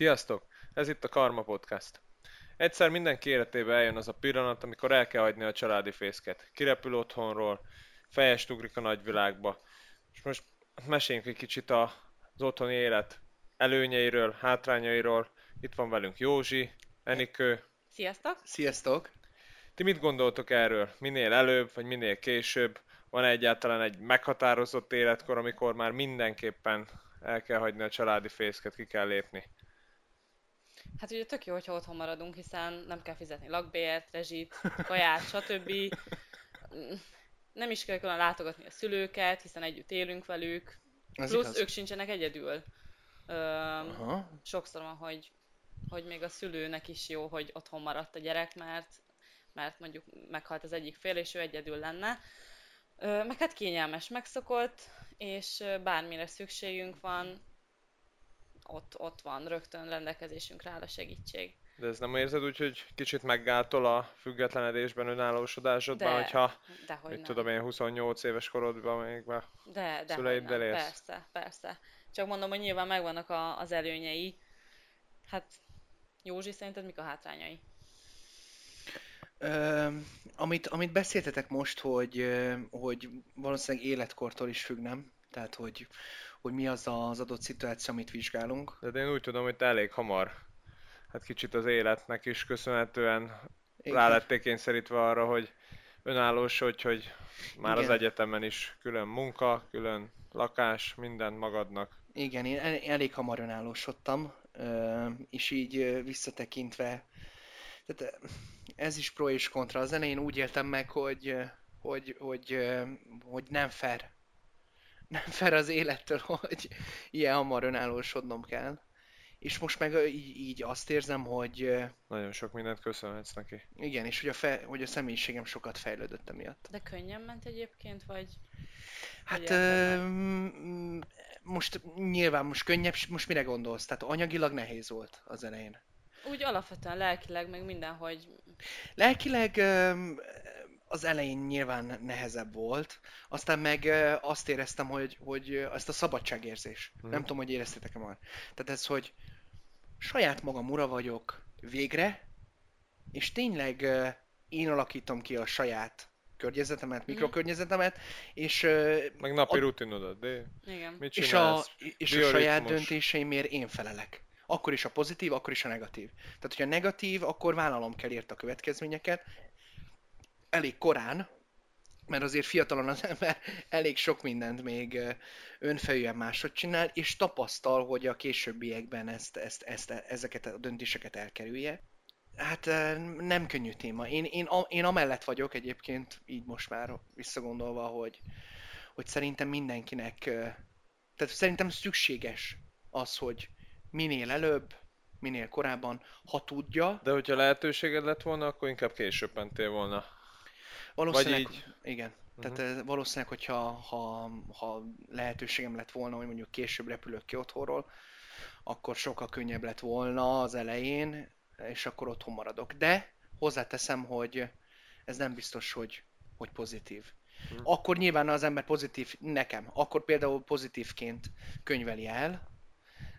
Sziasztok! Ez itt a Karma Podcast. Egyszer mindenki életébe eljön az a pillanat, amikor el kell hagyni a családi fészket. Kirepül otthonról, fejest ugrik a nagyvilágba. És most meséljünk egy kicsit az otthoni élet előnyeiről, hátrányairól. Itt van velünk Józsi, Enikő. Sziasztok! Sziasztok! Ti mit gondoltok erről? Minél előbb, vagy minél később? Van egyáltalán egy meghatározott életkor, amikor már mindenképpen el kell hagyni a családi fészket, ki kell lépni? Hát ugye tök jó, hogyha otthon maradunk, hiszen nem kell fizetni lakbért, rezsit, kaját, stb. Nem is kell külön látogatni a szülőket, hiszen együtt élünk velük. Ez Plusz igaz. ők sincsenek egyedül. Ö, sokszor van, hogy, hogy még a szülőnek is jó, hogy otthon maradt a gyerek, mert, mert mondjuk meghalt az egyik fél, és ő egyedül lenne. Ö, meg hát kényelmes, megszokott, és bármire szükségünk van, ott, ott van, rögtön rendelkezésünkre áll a segítség. De ez nem érzed úgy, hogy kicsit meggátol a függetlenedésben, önállósodásodban, de, hogyha, de hogy mit tudom én, 28 éves korodban még be de, de szüleiddel élsz? Persze, persze. Csak mondom, hogy nyilván megvannak a, az előnyei. Hát, Józsi, szerinted mik a hátrányai? Ö, amit, amit beszéltetek most, hogy, hogy valószínűleg életkortól is függ, nem? Tehát, hogy, hogy mi az az adott szituáció, amit vizsgálunk. De én úgy tudom, hogy te elég hamar, hát kicsit az életnek is köszönhetően Igen. rá lették kényszerítve arra, hogy önállósodj, hogy már Igen. az egyetemen is külön munka, külön lakás, minden magadnak. Igen, én elég hamar önállósodtam, és így visszatekintve, tehát ez is pro és kontra. Az elején úgy éltem meg, hogy, hogy, hogy, hogy nem fair nem fel az élettől, hogy ilyen hamar önállósodnom kell. És most meg így, így azt érzem, hogy... Nagyon sok mindent köszönhetsz neki. Igen, és hogy a, fe, hogy a személyiségem sokat fejlődött emiatt. De könnyen ment egyébként, vagy... Hát ö, most nyilván most könnyebb, most mire gondolsz? Tehát anyagilag nehéz volt az elején. Úgy alapvetően lelkileg, meg mindenhogy... Lelkileg az elején nyilván nehezebb volt, aztán meg azt éreztem, hogy, hogy ezt a szabadságérzés. Hmm. Nem tudom, hogy éreztétek-e már. Tehát ez, hogy saját magam ura vagyok végre, és tényleg én alakítom ki a saját környezetemet, mhm. mikrokörnyezetemet, és... Meg napi a, rutinodat, de Igen. mit És a, és a saját döntéseimért én felelek. Akkor is a pozitív, akkor is a negatív. Tehát, hogyha negatív, akkor vállalom kell ért a következményeket, elég korán, mert azért fiatalon az ember elég sok mindent még önfejűen máshogy csinál, és tapasztal, hogy a későbbiekben ezt, ezt, ezt, ezeket a döntéseket elkerülje. Hát nem könnyű téma. Én, én, én amellett vagyok egyébként, így most már visszagondolva, hogy, hogy szerintem mindenkinek, tehát szerintem szükséges az, hogy minél előbb, minél korábban, ha tudja. De hogyha lehetőséged lett volna, akkor inkább később mentél volna Valószínűleg, Vagy így... igen. Uh-huh. Tehát valószínűleg, hogyha ha, ha lehetőségem lett volna, hogy mondjuk később repülök ki otthonról, akkor sokkal könnyebb lett volna az elején, és akkor otthon maradok. De hozzáteszem, hogy ez nem biztos, hogy, hogy pozitív. Uh-huh. Akkor nyilván az ember pozitív, nekem, akkor például pozitívként könyveli el,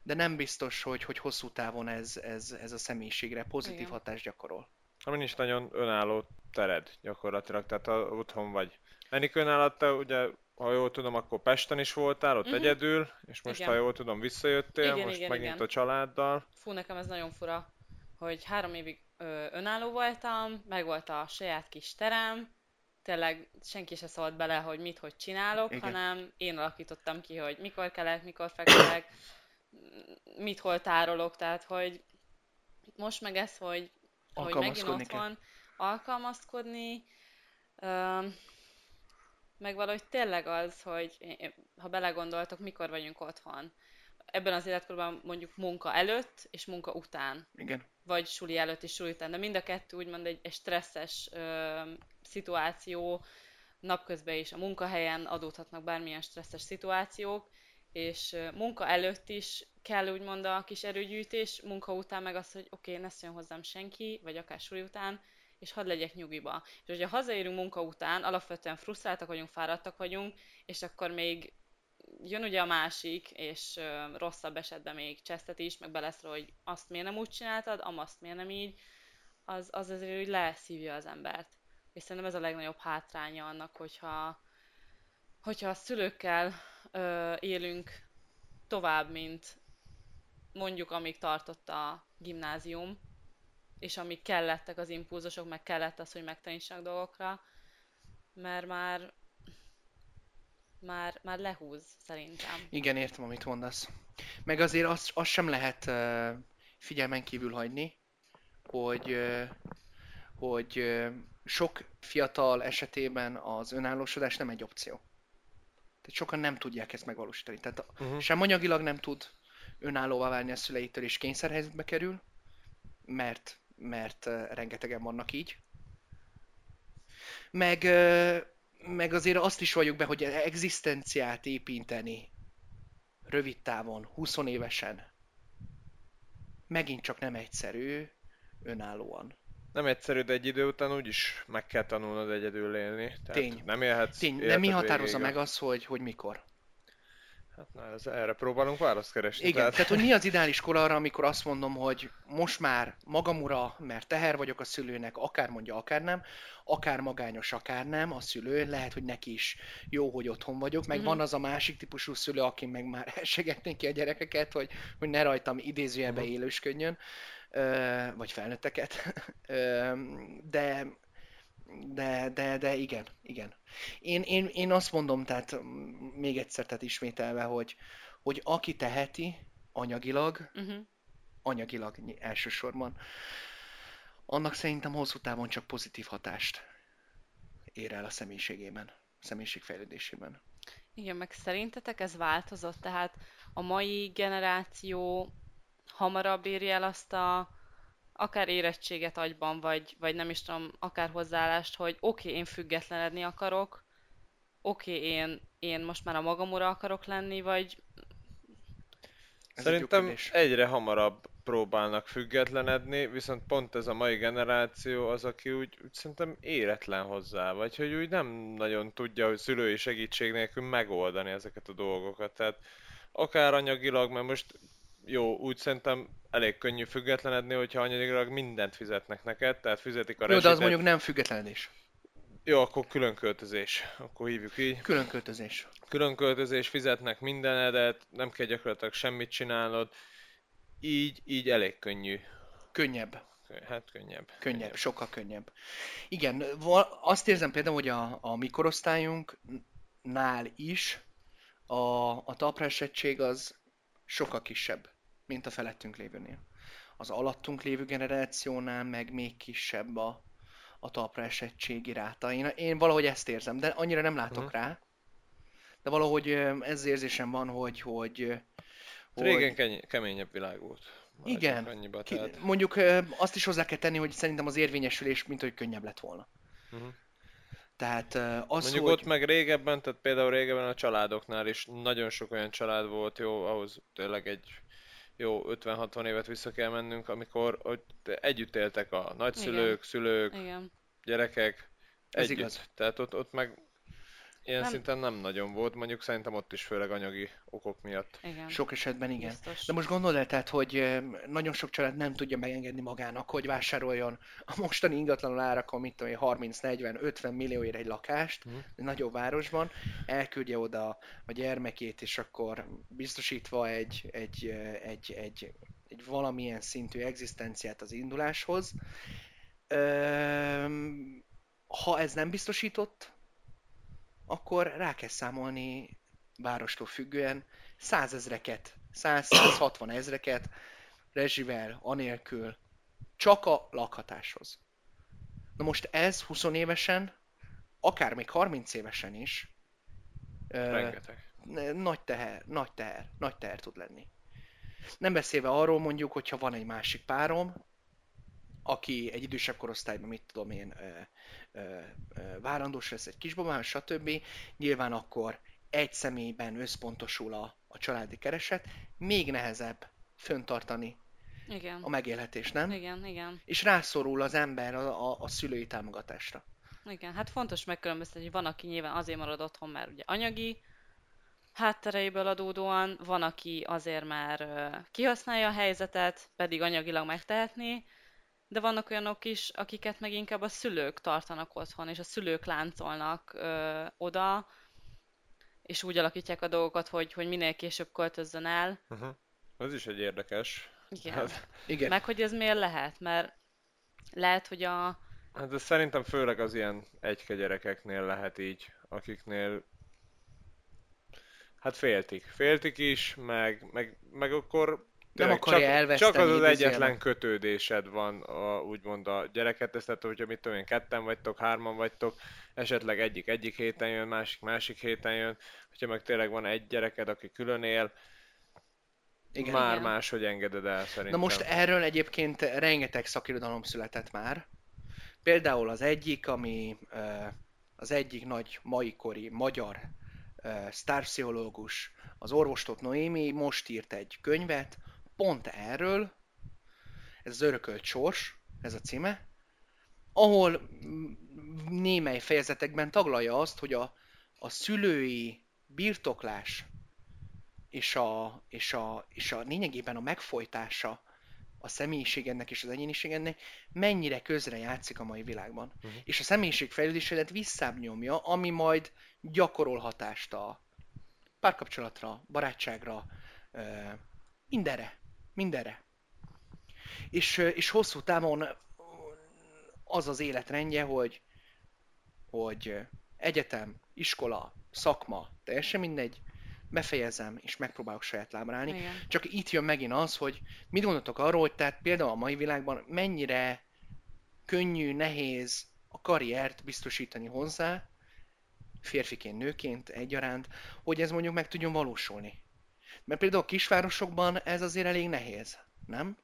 de nem biztos, hogy, hogy hosszú távon ez, ez, ez a személyiségre pozitív Igen. hatást gyakorol. Ami nincs nagyon önálló tered gyakorlatilag, tehát a, otthon vagy. Enikőn alatt te ugye, ha jól tudom, akkor Pesten is voltál, ott uh-huh. egyedül, és most, igen. ha jól tudom, visszajöttél, igen, most igen, megint igen. a családdal. Fú, nekem ez nagyon fura, hogy három évig ö, önálló voltam, meg volt a saját kis terem, tényleg senki se szólt bele, hogy mit, hogy csinálok, igen. hanem én alakítottam ki, hogy mikor kelek, mikor fekszek, mit hol tárolok, tehát hogy most meg ez, hogy, hogy megint ott van, alkalmazkodni, meg valahogy tényleg az, hogy ha belegondoltok, mikor vagyunk otthon. Ebben az életkorban mondjuk munka előtt és munka után. Igen. Vagy suli előtt és suli után. De mind a kettő úgymond egy, egy stresszes ö, szituáció, napközben is a munkahelyen adódhatnak bármilyen stresszes szituációk, és munka előtt is kell úgymond a kis erőgyűjtés, munka után meg az, hogy oké, okay, ne szóljon hozzám senki, vagy akár suli után, és hadd legyek nyugiba. És hogyha hazaérünk munka után, alapvetően frusztráltak vagyunk, fáradtak vagyunk, és akkor még jön ugye a másik, és rosszabb esetben még csesztet is, meg belesz hogy azt miért nem úgy csináltad, amazt miért nem így, az, az azért úgy leszívja az embert. És szerintem ez a legnagyobb hátránya annak, hogyha, hogyha a szülőkkel ö, élünk tovább, mint mondjuk amíg tartott a gimnázium, és amíg kellettek az impulzusok, meg kellett az, hogy megtanítsanak dolgokra, mert már már, már lehúz, szerintem. Igen, értem, amit mondasz. Meg azért azt, azt sem lehet uh, figyelmen kívül hagyni, hogy, uh, hogy uh, sok fiatal esetében az önállósodás nem egy opció. Tehát sokan nem tudják ezt megvalósítani. Tehát uh-huh. sem anyagilag nem tud önállóvá válni a szüleitől, és kényszerhelyzetbe kerül, mert, mert rengetegen vannak így. Meg meg azért azt is vagyok be, hogy egzisztenciát építeni rövid távon, 20 évesen, megint csak nem egyszerű, önállóan. Nem egyszerű, de egy idő után úgyis meg kell tanulnod egyedül élni. Tehát Tény. Nem élhetsz Tény, de mi határozza meg azt, hogy, hogy mikor? Hát na, ez, erre próbálunk választ keresni. Igen, tehát... tehát hogy mi az ideális kor arra, amikor azt mondom, hogy most már magamura, mert teher vagyok a szülőnek, akár mondja, akár nem, akár magányos, akár nem, a szülő, lehet, hogy neki is jó, hogy otthon vagyok, meg mm-hmm. van az a másik típusú szülő, aki meg már elsegetné ki a gyerekeket, hogy, hogy ne rajtam idézőjelbe mm-hmm. élősködjön, vagy felnőtteket, de de, de, de igen, igen. Én, én, én azt mondom, tehát még egyszer, tehát ismételve, hogy, hogy aki teheti anyagilag, uh-huh. anyagilag elsősorban, annak szerintem hosszú távon csak pozitív hatást ér el a személyiségében, a személyiségfejlődésében. Igen, meg szerintetek ez változott? Tehát a mai generáció hamarabb éri el azt a akár érettséget agyban, vagy, vagy nem is tudom, akár hozzáállást, hogy oké, okay, én függetlenedni akarok, oké, okay, én, én most már a magam ura akarok lenni, vagy... Ez Szerintem egyre hamarabb próbálnak függetlenedni, viszont pont ez a mai generáció az, aki úgy, úgy szerintem éretlen hozzá, vagy hogy úgy nem nagyon tudja, hogy szülői segítség nélkül megoldani ezeket a dolgokat. Tehát akár anyagilag, mert most jó, úgy szerintem elég könnyű függetlenedni, hogyha anyagilag mindent fizetnek neked, tehát fizetik a. Jó, de az mondjuk nem függetlenedés. Jó, akkor külön költözés. Akkor hívjuk így. Külön költözés. Külön költözés, fizetnek mindenedet, nem kell gyakorlatilag semmit csinálnod. Így, így elég könnyű. Könnyebb. Hát könnyebb. Könnyebb, könnyebb. sokkal könnyebb. Igen, azt érzem például, hogy a, a mikorosztályunknál is a, a talpraesettség az sokkal kisebb, mint a felettünk lévőnél. Az alattunk lévő generációnál meg még kisebb a, a talpra esettségi ráta. Én, én valahogy ezt érzem, de annyira nem látok uh-huh. rá. De valahogy ez érzésem van, hogy... hogy, hogy Régen keny- keményebb világ volt. Igen. Annyiba, Ki, tehát... Mondjuk azt is hozzá kell tenni, hogy szerintem az érvényesülés, mint hogy könnyebb lett volna. Uh-huh. Tehát az, Mondjuk hogy... ott meg régebben, tehát például régebben a családoknál is nagyon sok olyan család volt, jó, ahhoz tényleg egy jó 50-60 évet vissza kell mennünk, amikor hogy együtt éltek a nagyszülők, Igen. szülők, Igen. gyerekek, Ez együtt. igaz. Tehát ott, ott meg Ilyen nem... szinten nem nagyon volt, mondjuk szerintem ott is főleg anyagi okok miatt. Igen. Sok esetben igen. Biztos. De most gondold el, tehát, hogy nagyon sok család nem tudja megengedni magának, hogy vásároljon a mostani ingatlan árakon, mit tudom 30-40-50 millióért egy lakást, mm. egy nagyobb városban, elküldje oda a gyermekét, és akkor biztosítva egy, egy, egy, egy, egy valamilyen szintű egzisztenciát az induláshoz. ha ez nem biztosított, akkor rá kell számolni várostól függően százezreket, 100-160 ezreket rezsivel, anélkül, csak a lakhatáshoz. Na most ez 20 évesen, akár még 30 évesen is Rengeteg. Ö, nagy teher, nagy teher, nagy teher tud lenni. Nem beszélve arról mondjuk, hogyha van egy másik párom, aki egy idősebb korosztályban, mit tudom én, várandós lesz egy kisbabám, stb. Nyilván akkor egy személyben összpontosul a, a családi kereset, még nehezebb föntartani igen. a megélhetés, nem? Igen, igen. És rászorul az ember a, a, a szülői támogatásra. Igen, hát fontos megkülönböztetni, hogy van, aki nyilván azért marad otthon, mert ugye anyagi háttereiből adódóan, van, aki azért már kihasználja a helyzetet, pedig anyagilag megtehetné, de vannak olyanok is, akiket meg inkább a szülők tartanak otthon, és a szülők láncolnak ö, oda, és úgy alakítják a dolgokat, hogy, hogy minél később költözzön el. Uh-huh. Ez is egy érdekes. Igen. Hát, igen. Meg hogy ez miért lehet, mert lehet, hogy a... Hát ez szerintem főleg az ilyen egyke gyerekeknél lehet így, akiknél hát féltik. Féltik is, meg, meg, meg akkor nem akarja csak, elveszteni. Csak az az egyetlen kötődésed van, a, úgymond a gyereket, ezt tehát, hogyha mit tudom én, ketten vagytok, hárman vagytok, esetleg egyik egyik héten jön, másik másik héten jön, hogyha meg tényleg van egy gyereked, aki külön él, igen, már igen. máshogy engeded el szerintem. Na most erről egyébként rengeteg szakirodalom született már. Például az egyik, ami az egyik nagy maikori magyar sztárpszichológus, az orvostot Noémi most írt egy könyvet, pont erről, ez az örökölt sors, ez a címe, ahol némely fejezetekben taglalja azt, hogy a, a szülői birtoklás és a, és, a, és a lényegében a megfojtása a személyiségednek és az egyéniségednek mennyire közre játszik a mai világban. Uh-huh. És a személyiség fejlődésedet visszább nyomja, ami majd gyakorol hatást a párkapcsolatra, barátságra, mindenre. Mindenre. És, és hosszú távon az az életrendje, hogy, hogy egyetem, iskola, szakma, teljesen mindegy, befejezem, és megpróbálok saját lábra állni. Igen. Csak itt jön megint az, hogy mit gondoltok arról, hogy tehát például a mai világban mennyire könnyű, nehéz a karriert biztosítani hozzá, férfiként, nőként egyaránt, hogy ez mondjuk meg tudjon valósulni. Mert például a kisvárosokban ez azért elég nehéz, nem?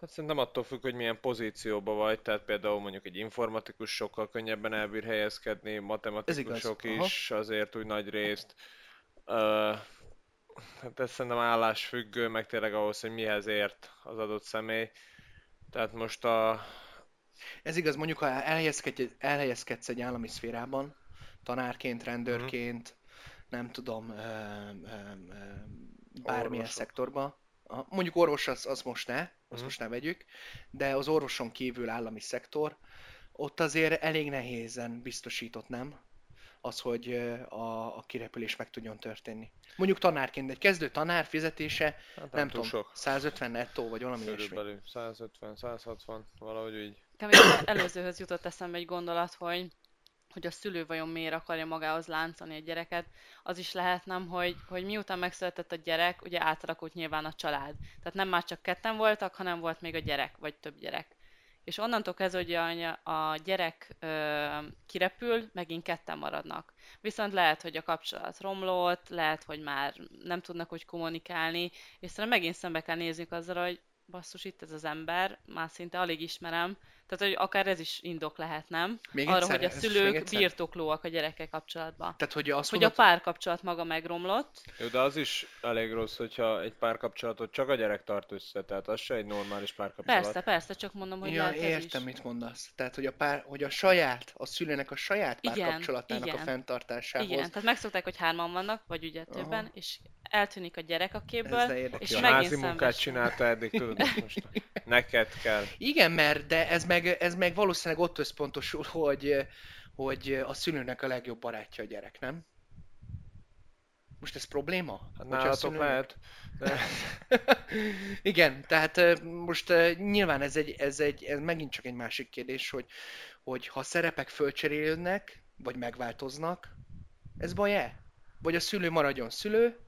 Hát szerintem attól függ, hogy milyen pozícióban vagy, tehát például mondjuk egy informatikus sokkal könnyebben elbír helyezkedni, matematikusok is azért úgy nagy részt. Uh, hát ez szerintem állásfüggő, meg tényleg ahhoz, hogy mihez ért az adott személy. Tehát most a... Ez igaz, mondjuk ha elhelyezkedsz, elhelyezkedsz egy állami szférában, tanárként, rendőrként, uh-huh nem tudom, ö, ö, ö, bármilyen Orvosok. szektorba. Mondjuk orvos az, az most ne, azt uh-huh. most ne vegyük, de az orvoson kívül állami szektor, ott azért elég nehézen biztosított, nem? Az, hogy a, a kirepülés meg tudjon történni. Mondjuk tanárként, egy kezdő tanár fizetése, hát nem, nem tudom, sok. 150 nettó, vagy valami ilyesmi. 150, 160, valahogy így. Előzőhöz jutott eszembe egy gondolat, hogy hogy a szülő vajon miért akarja magához láncolni a gyereket, az is lehet nem, hogy, hogy miután megszületett a gyerek, ugye átalakult nyilván a család. Tehát nem már csak ketten voltak, hanem volt még a gyerek, vagy több gyerek. És onnantól kezdve, hogy a, gyerek ö, kirepül, megint ketten maradnak. Viszont lehet, hogy a kapcsolat romlott, lehet, hogy már nem tudnak úgy kommunikálni, és szerintem megint szembe kell néznünk azzal, hogy basszus, itt ez az ember, már szinte alig ismerem, tehát, hogy akár ez is indok lehet, nem? Még Arra, egyszer, hogy a szülők birtoklóak a gyerekek kapcsolatban. Tehát, hogy, azt hogy mondod... a párkapcsolat maga megromlott. Jó, de az is elég rossz, hogyha egy párkapcsolatot csak a gyerek tart össze, tehát az se egy normális párkapcsolat. Persze, persze, csak mondom, hogy ja, lehet értem, is. mit mondasz. Tehát, hogy a, pár, hogy a saját, a szülőnek a saját párkapcsolatának igen, a fenntartásához. Igen, tehát megszokták, hogy hárman vannak, vagy ugye többen, Aha. és eltűnik a gyerek a képből, és ja, megint házi munkát csinálta eddig, tudod, most neked kell. Igen, mert de ez meg, ez meg valószínűleg ott összpontosul, hogy, hogy a szülőnek a legjobb barátja a gyerek, nem? Most ez probléma? Hát nálatok szülőnek... lehet. De... Igen, tehát most nyilván ez, egy, ez, egy, ez megint csak egy másik kérdés, hogy, hogy ha szerepek fölcserélődnek, vagy megváltoznak, ez baj-e? Vagy a szülő maradjon szülő,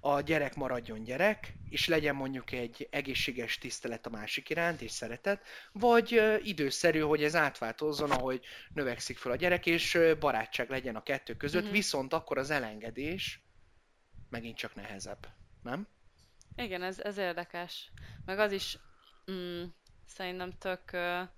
a gyerek maradjon gyerek, és legyen mondjuk egy egészséges tisztelet a másik iránt, és szeretet, vagy időszerű, hogy ez átváltozzon, ahogy növekszik fel a gyerek, és barátság legyen a kettő között, mm-hmm. viszont akkor az elengedés megint csak nehezebb, nem? Igen, ez, ez érdekes. Meg az is mm, szerintem tök uh,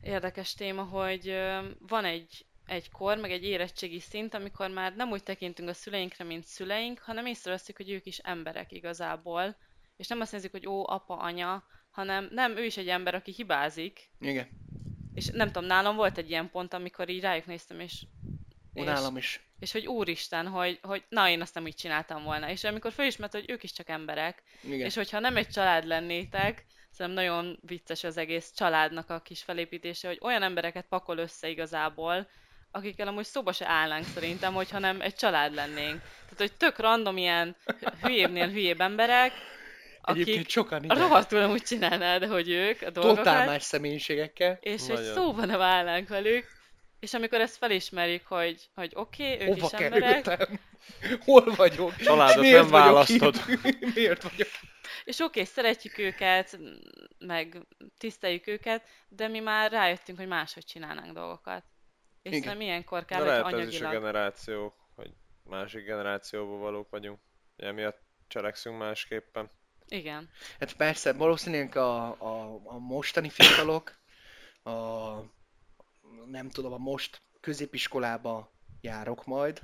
érdekes téma, hogy uh, van egy egy kor, meg egy érettségi szint, amikor már nem úgy tekintünk a szüleinkre, mint szüleink, hanem észreveszik, hogy ők is emberek igazából, és nem azt nézzük, hogy ó, apa, anya, hanem nem, ő is egy ember, aki hibázik. Igen. És nem tudom, nálam volt egy ilyen pont, amikor így rájuk néztem, és... Ó, nálam is. És hogy úristen, hogy, hogy na, én azt nem így csináltam volna. És amikor fölismert, hogy ők is csak emberek, Igen. és hogyha nem egy család lennétek, szerintem nagyon vicces az egész családnak a kis felépítése, hogy olyan embereket pakol össze igazából, akikkel amúgy szóba se állnánk szerintem, hogyha nem egy család lennénk. Tehát, hogy tök random ilyen hülyébbnél hülyébb emberek, akik sokan igen. rohadtul úgy csinálnád, hogy ők a dolgokat. Totál más személyiségekkel. És Nagyon. hogy szóba nem állnánk velük. És amikor ezt felismerik, hogy, hogy oké, okay, ők Hova is emberek. Kerültem? Hol vagyok? Családot nem választod. Miért vagyok És oké, okay, szeretjük őket, meg tiszteljük őket, de mi már rájöttünk, hogy máshogy csinálnánk dolgokat. És Igen. nem ilyenkor kell, de hogy lehet anyagilag... ez is a generáció, hogy másik generációból valók vagyunk. Emiatt cselekszünk másképpen. Igen. Hát persze, valószínűleg a, a, a mostani fiatalok, a, nem tudom, a most középiskolába járok majd,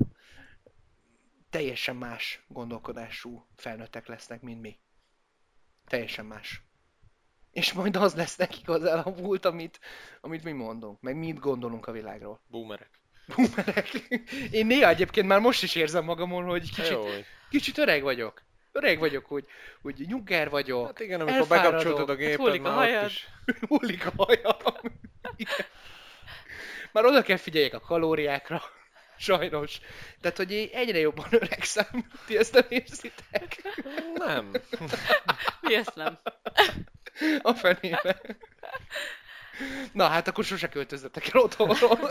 teljesen más gondolkodású felnőttek lesznek, mint mi. Teljesen más. És majd az lesz nekik az elavult, amit, amit mi mondunk, meg mit gondolunk a világról. Boomerek. Boomerek. Én néha egyébként már most is érzem magamon, hogy kicsit, kicsit öreg vagyok. Öreg vagyok, hogy, hogy nyugger vagyok. Hát igen, amikor bekapcsoltad a gépet, Hullik a hajad. Is. Hullik a hajam. Már oda kell figyeljek a kalóriákra. Sajnos. Tehát, hogy én egyre jobban öregszem. Ti ezt nem érzitek? Nem. Mi ezt nem? A fenébe. Na hát akkor sose költözzetek el otthonról.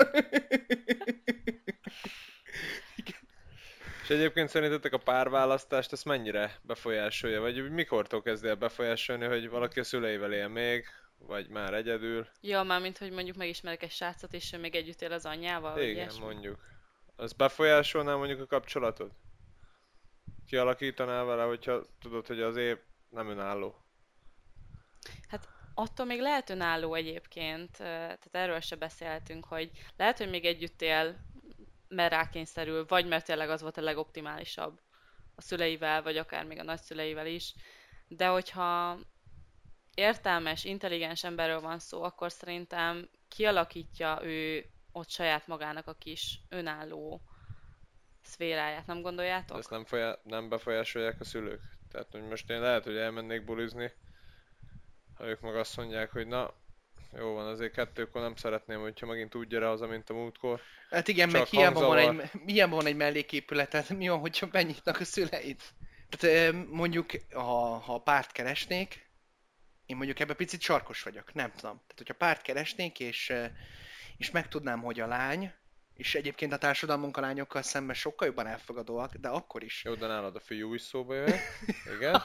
És egyébként szerintetek a párválasztást ezt mennyire befolyásolja? Vagy mikortól kezdi el befolyásolni, hogy valaki a szüleivel él még, vagy már egyedül? Ja, már mint hogy mondjuk megismerek egy srácot, és ő még együtt él az anyjával? Igen, ilyesmi? mondjuk. Az befolyásolná mondjuk a kapcsolatod? Kialakítanál vele, hogyha tudod, hogy az épp nem önálló? Hát attól még lehet önálló egyébként, tehát erről se beszéltünk, hogy lehet, hogy még együtt él, mert rákényszerül, vagy mert tényleg az volt a legoptimálisabb a szüleivel, vagy akár még a nagyszüleivel is. De hogyha értelmes, intelligens emberről van szó, akkor szerintem kialakítja ő ott saját magának a kis önálló szféráját, nem gondoljátok? Ezt nem, folyá- nem befolyásolják a szülők? Tehát, hogy most én lehet, hogy elmennék bulizni, ha ők meg azt mondják, hogy na, jó van, azért kettőkor nem szeretném, hogyha megint úgy gyere haza, mint a múltkor. Hát igen, Csak meg hiába van, egy, hiába van egy melléképület, tehát mi van, hogyha benyitnak a szüleid? Tehát mondjuk, ha, ha párt keresnék, én mondjuk ebbe picit sarkos vagyok, nem tudom. Tehát, hogyha párt keresnék, és, és megtudnám, hogy a lány, és egyébként a társadalmunk a lányokkal szemben sokkal jobban elfogadóak, de akkor is. Jó, de nálad a fiú is szóba jöhet. Igen.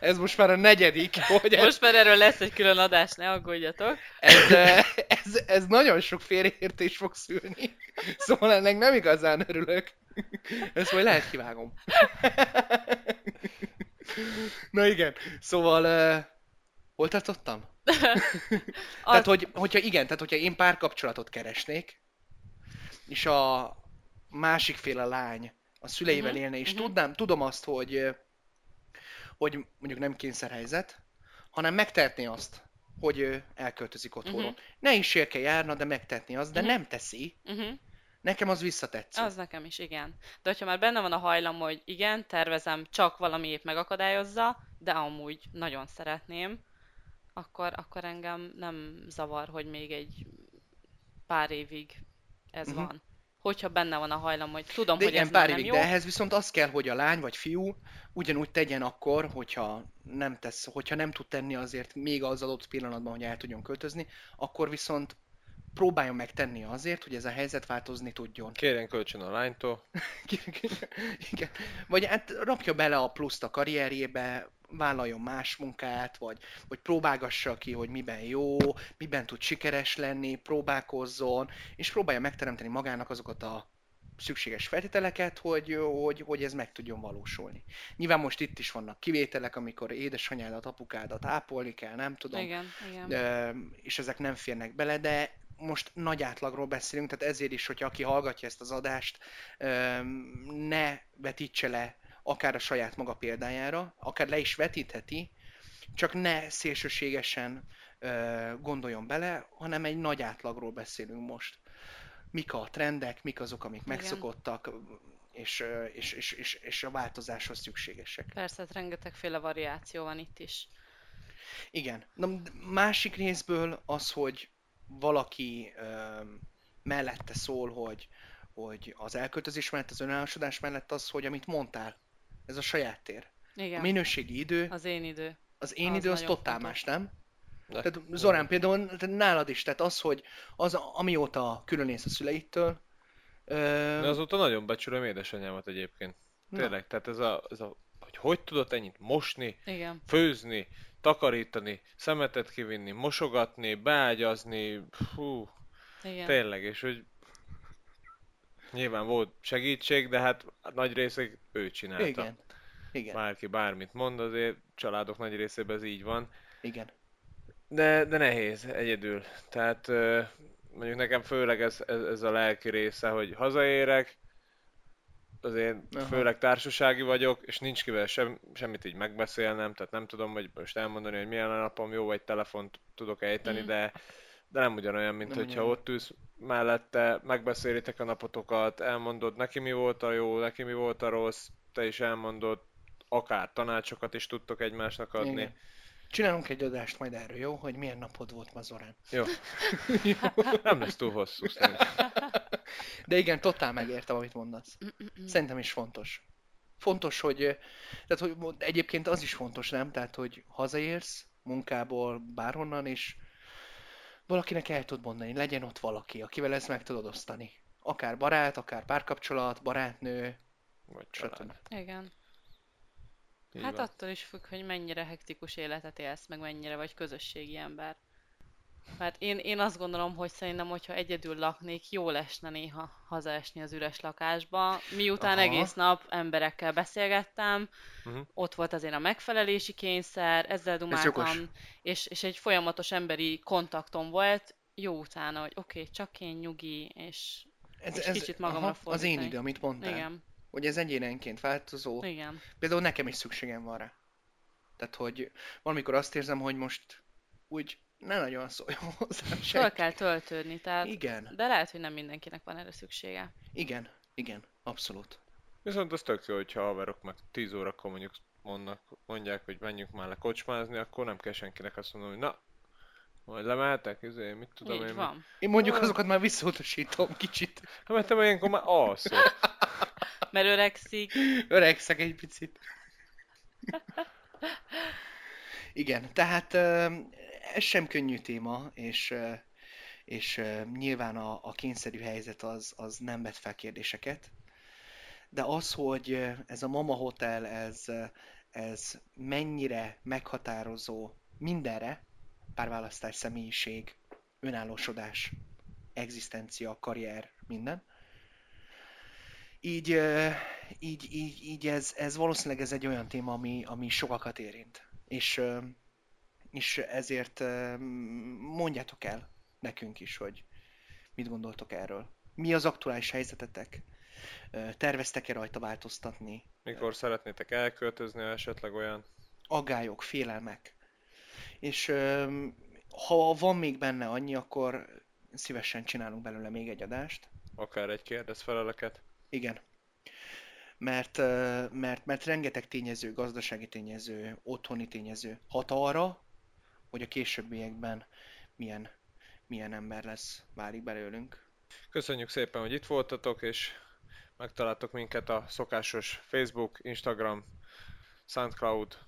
ez most már a negyedik. Hogy most már erről lesz egy külön adás, ne aggódjatok. Ez, ez, ez nagyon sok félreértés fog szülni. Szóval ennek nem igazán örülök. Ezt majd lehet kivágom. Na igen, szóval uh, hol tartottam? tehát, hogy, hogyha igen, tehát hogyha én párkapcsolatot keresnék, és a másik fél a lány a szüleivel uh-huh, élne, és uh-huh. tudnám, tudom azt, hogy, hogy mondjuk nem kényszerhelyzet, hanem megtehetné azt, hogy elköltözik otthonról. Uh-huh. Ne is kell járna, de megtetni azt, de uh-huh. nem teszi. Uh-huh. Nekem az visszatetszik. Az nekem is, igen. De hogyha már benne van a hajlam, hogy igen, tervezem, csak valami épp megakadályozza, de amúgy nagyon szeretném, akkor, akkor engem nem zavar, hogy még egy pár évig ez uh-huh. van. Hogyha benne van a hajlam, hogy tudom, de hogy igen, ez pár nem jó. De ehhez viszont az kell, hogy a lány vagy fiú ugyanúgy tegyen akkor, hogyha nem tesz, hogyha nem tud tenni azért még az adott pillanatban, hogy el tudjon költözni, akkor viszont próbáljon meg tenni azért, hogy ez a helyzet változni tudjon. Kérjen kölcsön a lánytól. Igen. Vagy hát rakja bele a pluszt a karrierjébe, vállaljon más munkát, vagy, vagy próbálgassa ki, hogy miben jó, miben tud sikeres lenni, próbálkozzon, és próbálja megteremteni magának azokat a szükséges feltételeket, hogy, hogy, hogy ez meg tudjon valósulni. Nyilván most itt is vannak kivételek, amikor édesanyádat, apukádat ápolni kell, nem tudom. Igen, igen. És ezek nem férnek bele, de most nagy átlagról beszélünk, tehát ezért is, hogy aki hallgatja ezt az adást, ne vetítse le akár a saját maga példájára, akár le is vetítheti, csak ne szélsőségesen gondoljon bele, hanem egy nagy átlagról beszélünk most. mik a trendek, mik azok, amik Igen. megszokottak, és, és, és, és, és a változáshoz szükségesek. Persze, hát rengetegféle variáció van itt is. Igen. Na, másik részből az, hogy valaki ö, mellette szól, hogy, hogy az elköltözés mellett, az önállásodás mellett az, hogy amit mondtál, ez a saját tér. Igen. A minőségi idő. Az én idő. Az én az idő az totál más, nem? De, tehát Zorán például, nálad is, tehát az, hogy az, amióta különész a szüleitől... Ö... De azóta nagyon becsülöm édesanyámat egyébként. Tényleg, Na. tehát ez a, ez a, hogy hogy tudott ennyit mosni, Igen. főzni, takarítani, szemetet kivinni, mosogatni, beágyazni, hú, Igen. tényleg, és hogy nyilván volt segítség, de hát nagy részig ő csinálta. Igen. Igen. Bárki bármit mond, azért családok nagy részében ez így van. Igen. De, de nehéz egyedül. Tehát mondjuk nekem főleg ez, ez, ez a lelki része, hogy hazaérek, azért Aha. főleg társasági vagyok, és nincs kivel sem, semmit így megbeszélnem, tehát nem tudom, hogy most elmondani, hogy milyen a napom, jó, vagy telefont tudok ejteni, mm. de, de nem ugyanolyan, mint nem hogyha ugyan. ott ülsz mellette, megbeszélitek a napotokat, elmondod neki mi volt a jó, neki mi volt a rossz, te is elmondod, akár tanácsokat is tudtok egymásnak adni. Igen. Csinálunk egy adást majd erről, jó? Hogy milyen napod volt ma Zorán. Jó. Nem lesz túl hosszú De igen, totál megértem, amit mondasz. Szerintem is fontos. Fontos, hogy, tehát, hogy egyébként az is fontos, nem? Tehát, hogy hazaérsz munkából, bárhonnan, és valakinek el tud mondani, legyen ott valaki, akivel ezt meg tudod osztani. Akár barát, akár párkapcsolat, barátnő, vagy stb. Igen. Így hát van. attól is függ, hogy mennyire hektikus életet élsz, meg mennyire vagy közösségi ember. Mert én, én azt gondolom, hogy szerintem, hogyha egyedül laknék, jó lesne néha hazaesni az üres lakásba. Miután Aha. egész nap emberekkel beszélgettem, uh-huh. ott volt azért a megfelelési kényszer, ezzel dumáltam, és, és egy folyamatos emberi kontaktom volt, jó utána, hogy oké, okay, csak én nyugi, és, ez, és ez, kicsit magamra aha, Az én idő, amit mondtál. Igen hogy ez egyénenként változó. Igen. Például nekem is szükségem van rá. Tehát, hogy valamikor azt érzem, hogy most úgy ne nagyon szóljon hozzám Föl kell töltődni, tehát... Igen. De lehet, hogy nem mindenkinek van erre szüksége. Igen, igen, abszolút. Viszont az tök jó, hogyha haverok meg 10 órakor mondjuk mondnak, mondják, hogy menjünk már le kocsmázni, akkor nem kell senkinek azt mondani, hogy na, majd lemeltek, izé, mit tudom Így én. Van. Én mondjuk azokat már visszautasítom kicsit. Hát mert te ilyenkor már alszol. Mert öregszik. Öregszek egy picit. Igen, tehát ez sem könnyű téma, és, és nyilván a, a kényszerű helyzet az, az nem vet fel kérdéseket. De az, hogy ez a Mama Hotel, ez, ez mennyire meghatározó mindenre, párválasztás, személyiség, önállósodás, egzisztencia, karrier, minden, így, így, így, így ez, ez valószínűleg ez egy olyan téma, ami, ami sokakat érint. És, és ezért mondjátok el nekünk is, hogy mit gondoltok erről. Mi az aktuális helyzetetek? Terveztek-e rajta változtatni? Mikor szeretnétek elköltözni, esetleg olyan? Aggályok, félelmek. És ha van még benne annyi, akkor szívesen csinálunk belőle még egy adást. Akár egy kérdezfeleleket. Igen. Mert, mert, mert rengeteg tényező, gazdasági tényező, otthoni tényező hat arra, hogy a későbbiekben milyen, milyen ember lesz, válik belőlünk. Köszönjük szépen, hogy itt voltatok, és megtaláltok minket a szokásos Facebook, Instagram, SoundCloud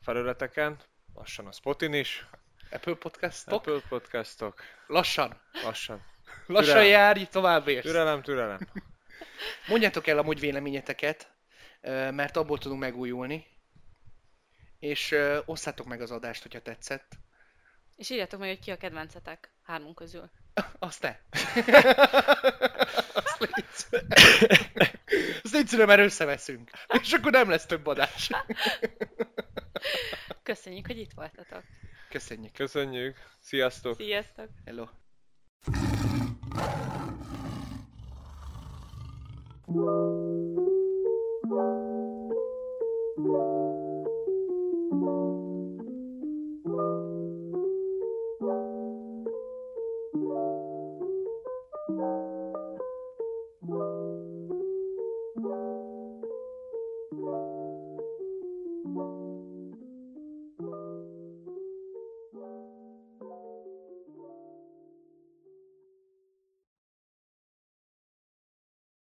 felületeken, lassan a Spotin is. Apple Podcastok. Apple Podcastok. Lassan. Lassan. Lassan türelem. járj, tovább érsz. Türelem, türelem. Mondjátok el amúgy véleményeteket, mert abból tudunk megújulni. És osszátok meg az adást, hogyha tetszett. És írjátok meg, hogy ki a kedvencetek hármunk közül. Azt te. Azt légy színe, mert összeveszünk. És akkor nem lesz több adás. Köszönjük, hogy itt voltatok. Köszönjük. Köszönjük. Sziasztok. Sziasztok. Hello.